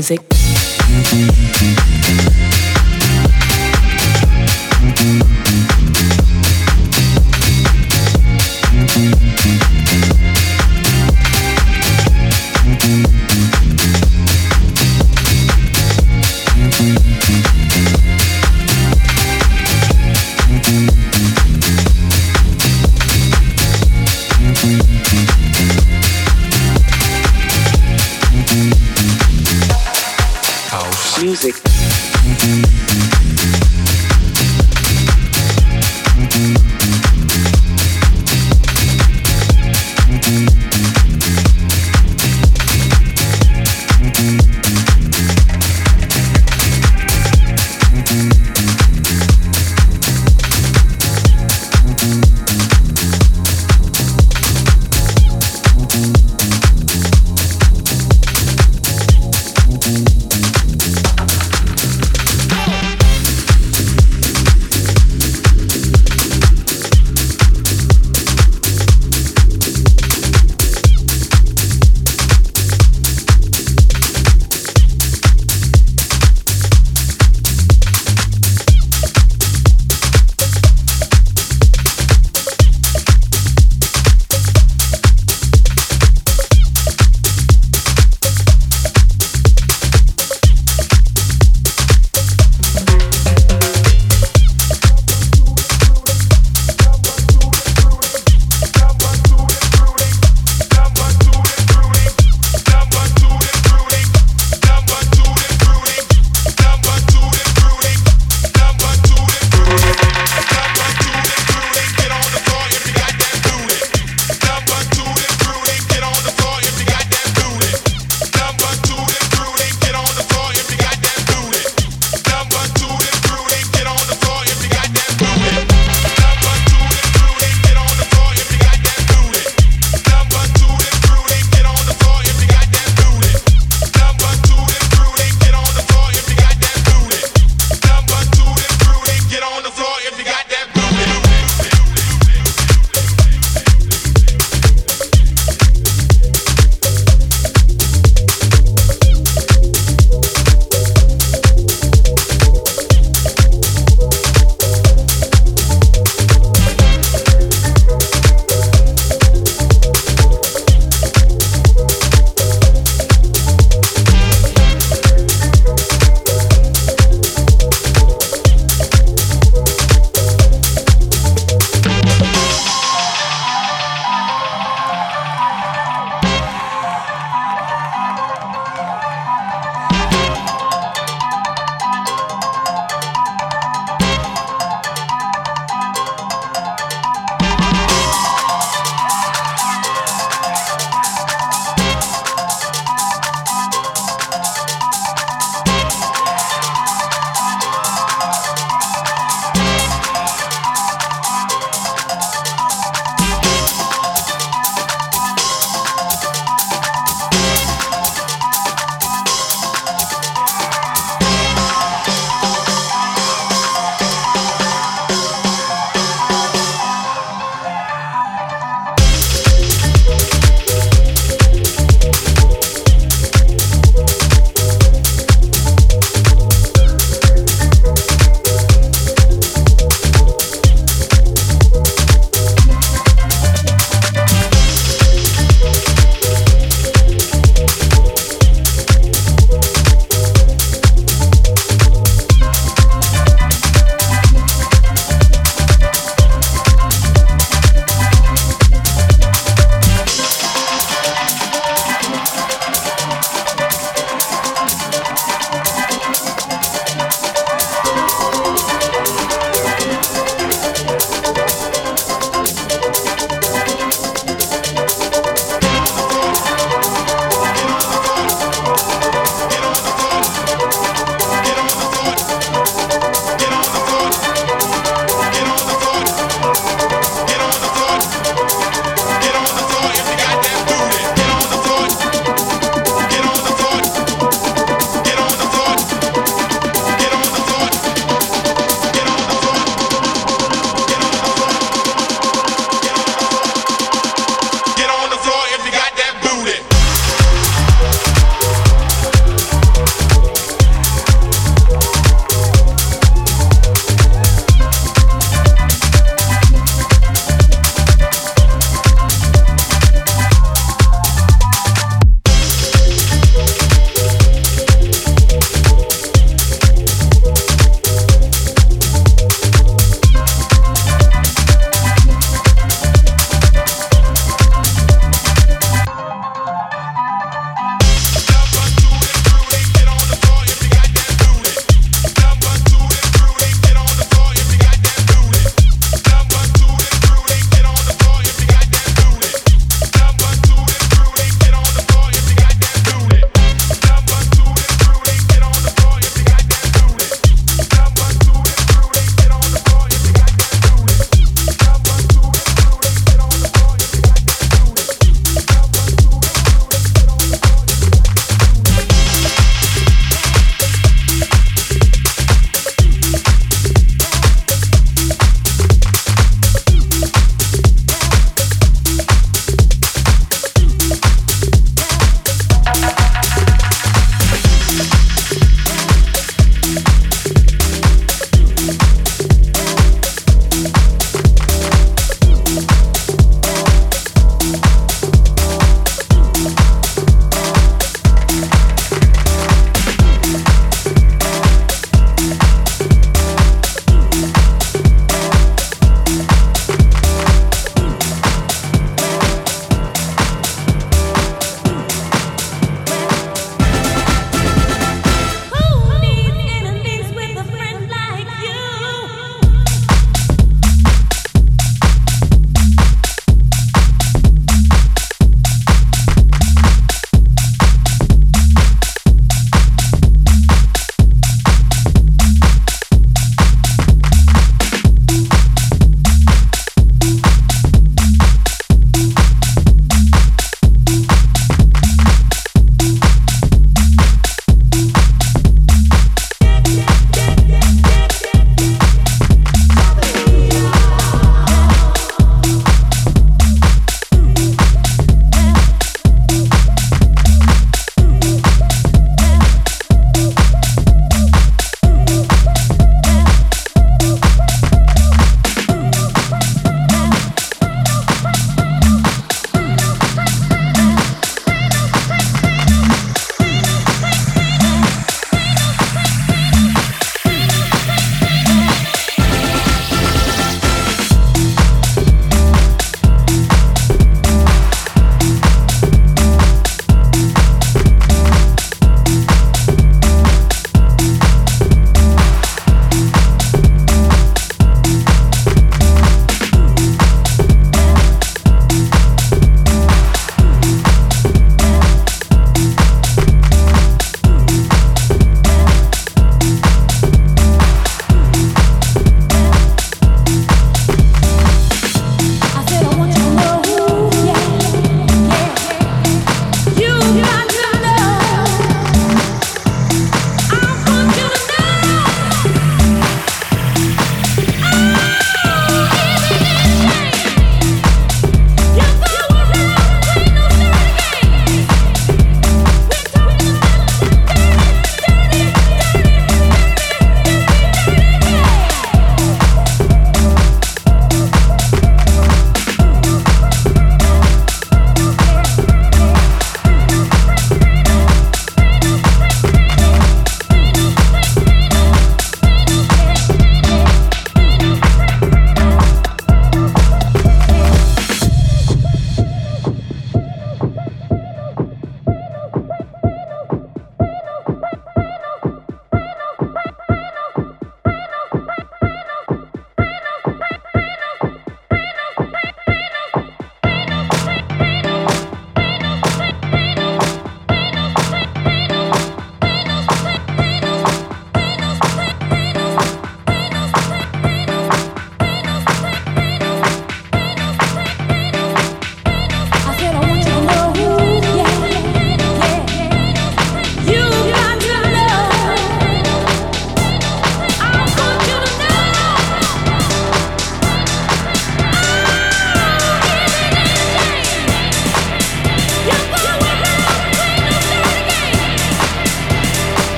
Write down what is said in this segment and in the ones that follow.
music.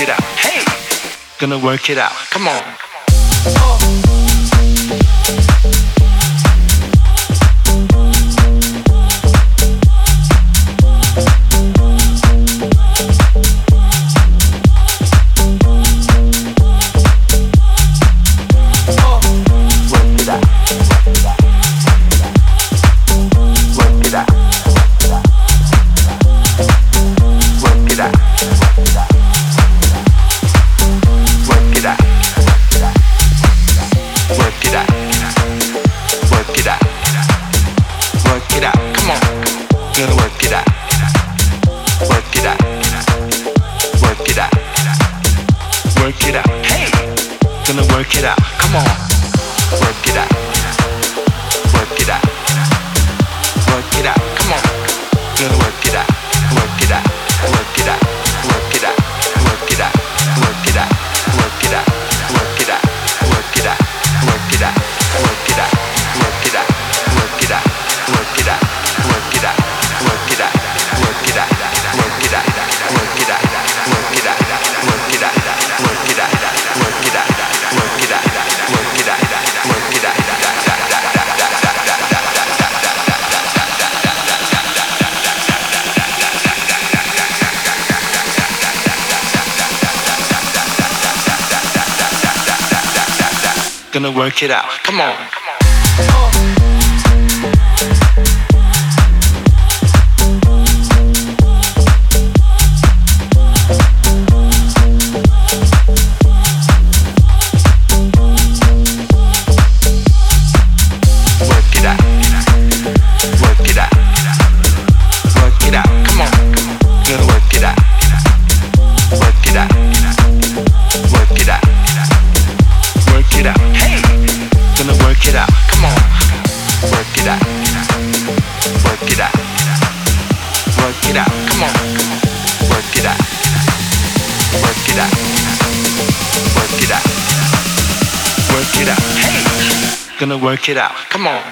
it out. Hey, gonna work it out. Come on. Come on. Oh. Check it out. Come on. gonna work it out. Come on.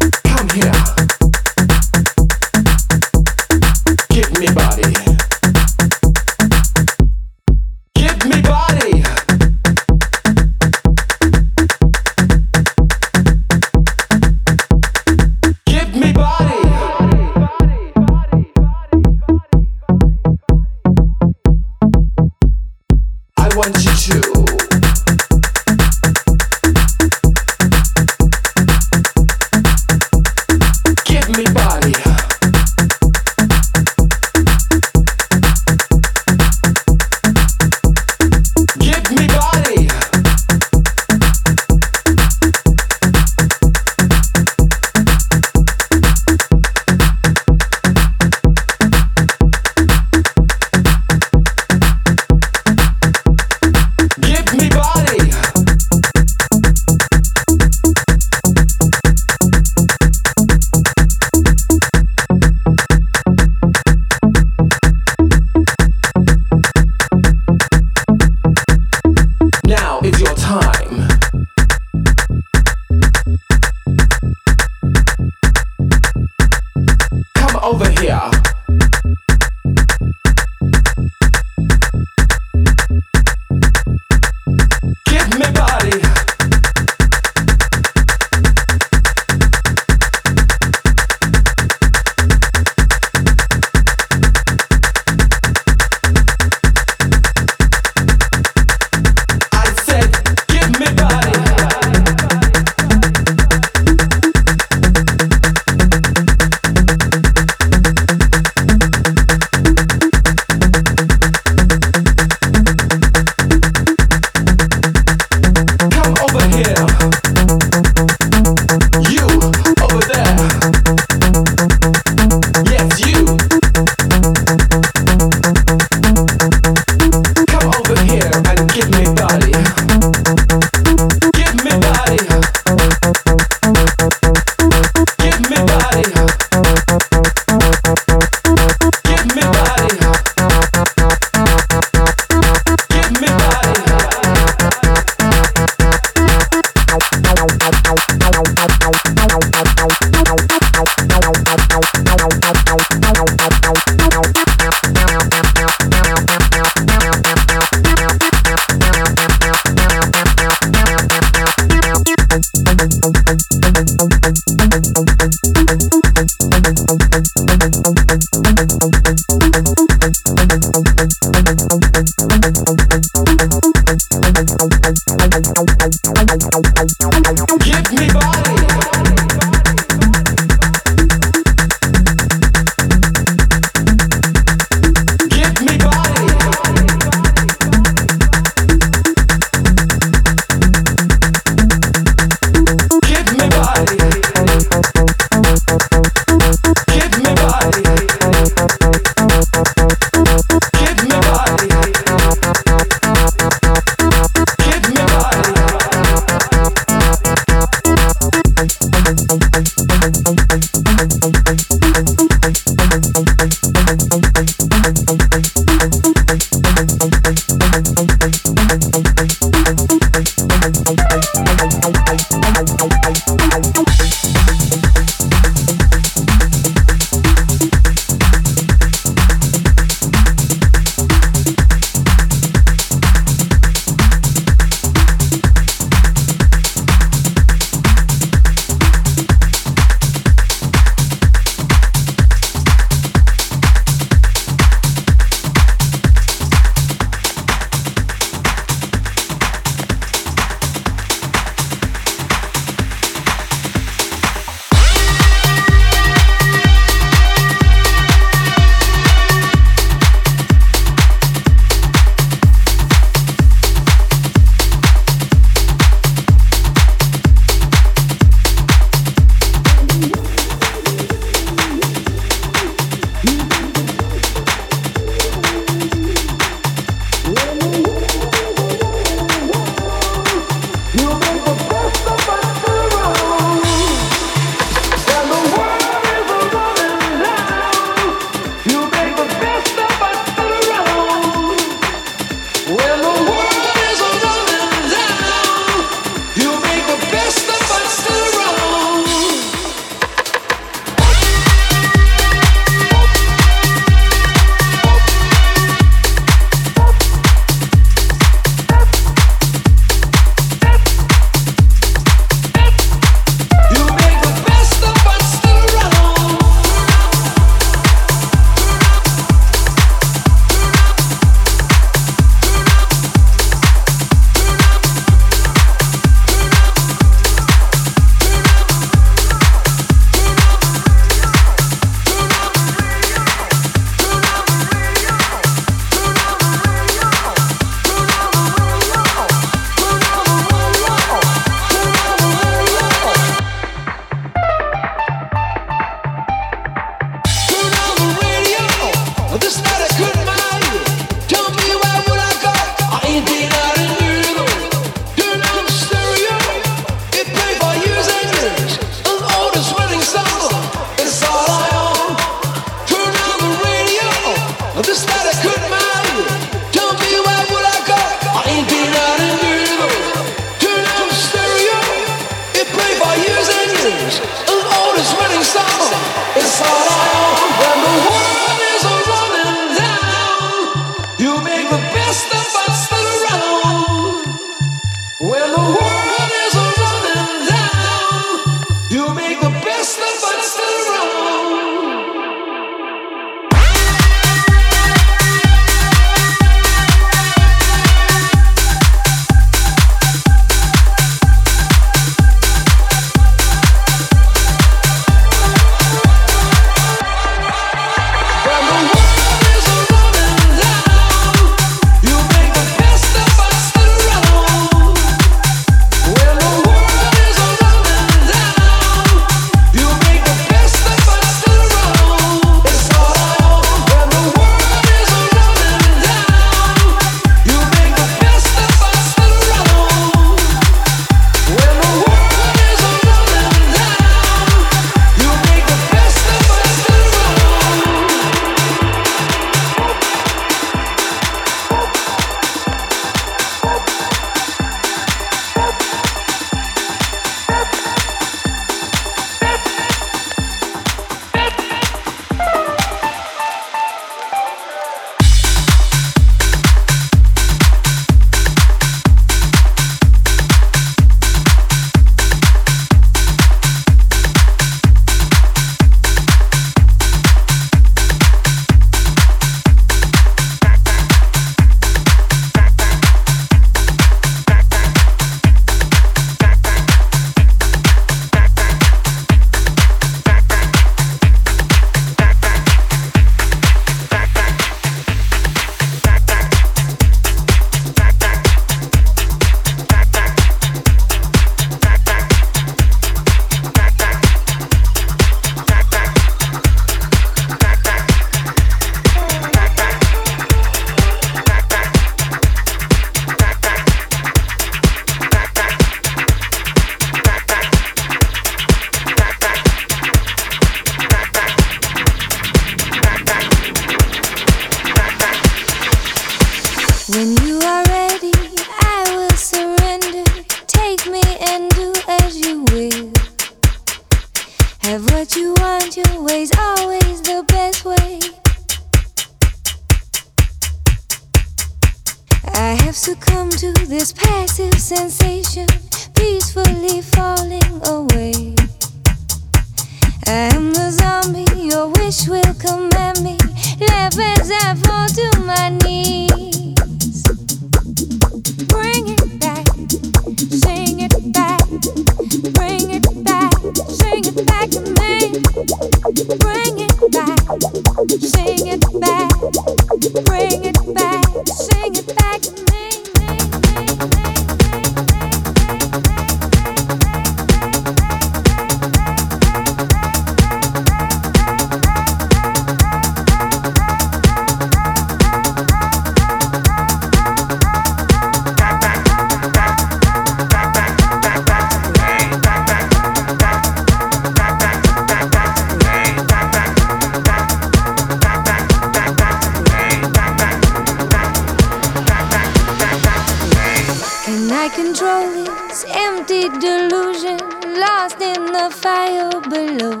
My control is empty delusion, lost in the fire below.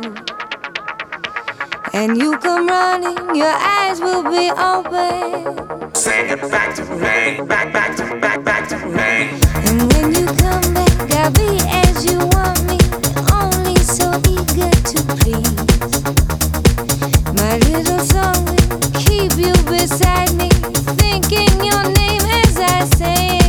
And you come running, your eyes will be open. Sing it back to me, back, back to, back, back to me. And when you come back, I'll be as you want me, only so eager to please. My little song will keep you beside me, thinking your name as I say.